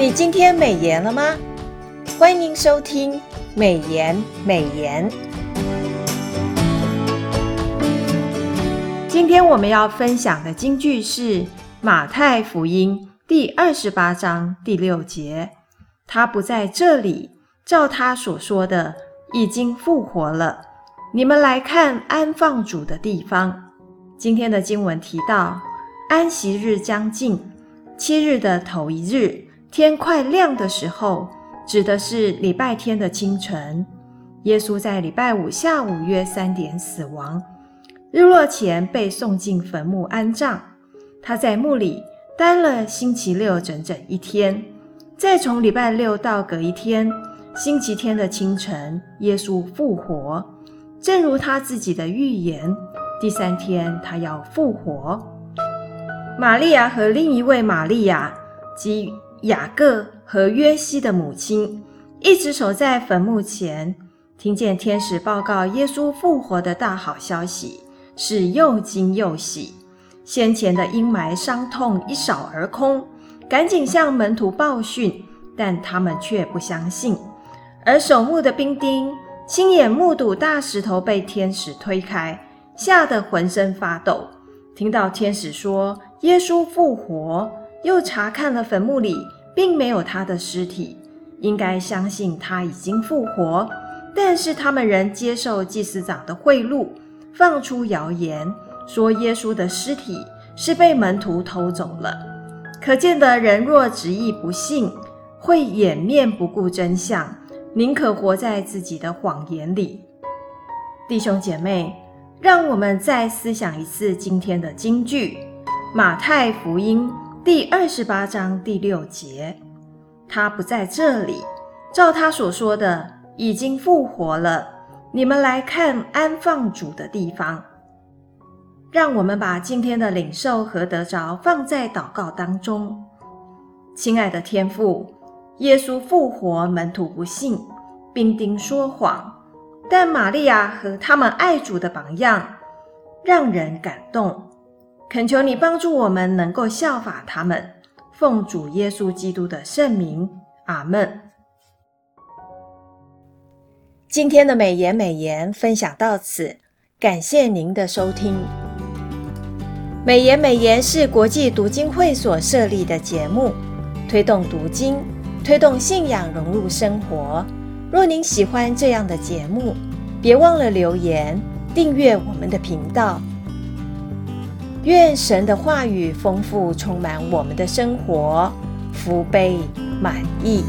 你今天美颜了吗？欢迎收听美颜美颜。今天我们要分享的金句是马太福音第二十八章第六节。他不在这里，照他所说的，已经复活了。你们来看安放主的地方。今天的经文提到，安息日将近，七日的头一日。天快亮的时候，指的是礼拜天的清晨。耶稣在礼拜五下午约三点死亡，日落前被送进坟墓安葬。他在墓里待了星期六整整一天。再从礼拜六到隔一天，星期天的清晨，耶稣复活，正如他自己的预言，第三天他要复活。玛利亚和另一位玛利亚及雅各和约西的母亲一直守在坟墓前，听见天使报告耶稣复活的大好消息，是又惊又喜。先前的阴霾伤痛一扫而空，赶紧向门徒报讯，但他们却不相信。而守墓的兵丁亲眼目睹大石头被天使推开，吓得浑身发抖。听到天使说耶稣复活。又查看了坟墓里，并没有他的尸体，应该相信他已经复活。但是他们仍接受祭司长的贿赂，放出谣言，说耶稣的尸体是被门徒偷走了。可见的人若执意不信，会掩面不顾真相，宁可活在自己的谎言里。弟兄姐妹，让我们再思想一次今天的金句：马太福音。第二十八章第六节，他不在这里，照他所说的，已经复活了。你们来看安放主的地方。让我们把今天的领受和得着放在祷告当中。亲爱的天父，耶稣复活，门徒不信，兵丁说谎，但玛利亚和他们爱主的榜样，让人感动。恳求你帮助我们，能够效法他们，奉主耶稣基督的圣名，阿门。今天的美言美言分享到此，感谢您的收听。美言美言是国际读经会所设立的节目，推动读经，推动信仰融入生活。若您喜欢这样的节目，别忘了留言订阅我们的频道。愿神的话语丰富充满我们的生活，福杯满溢。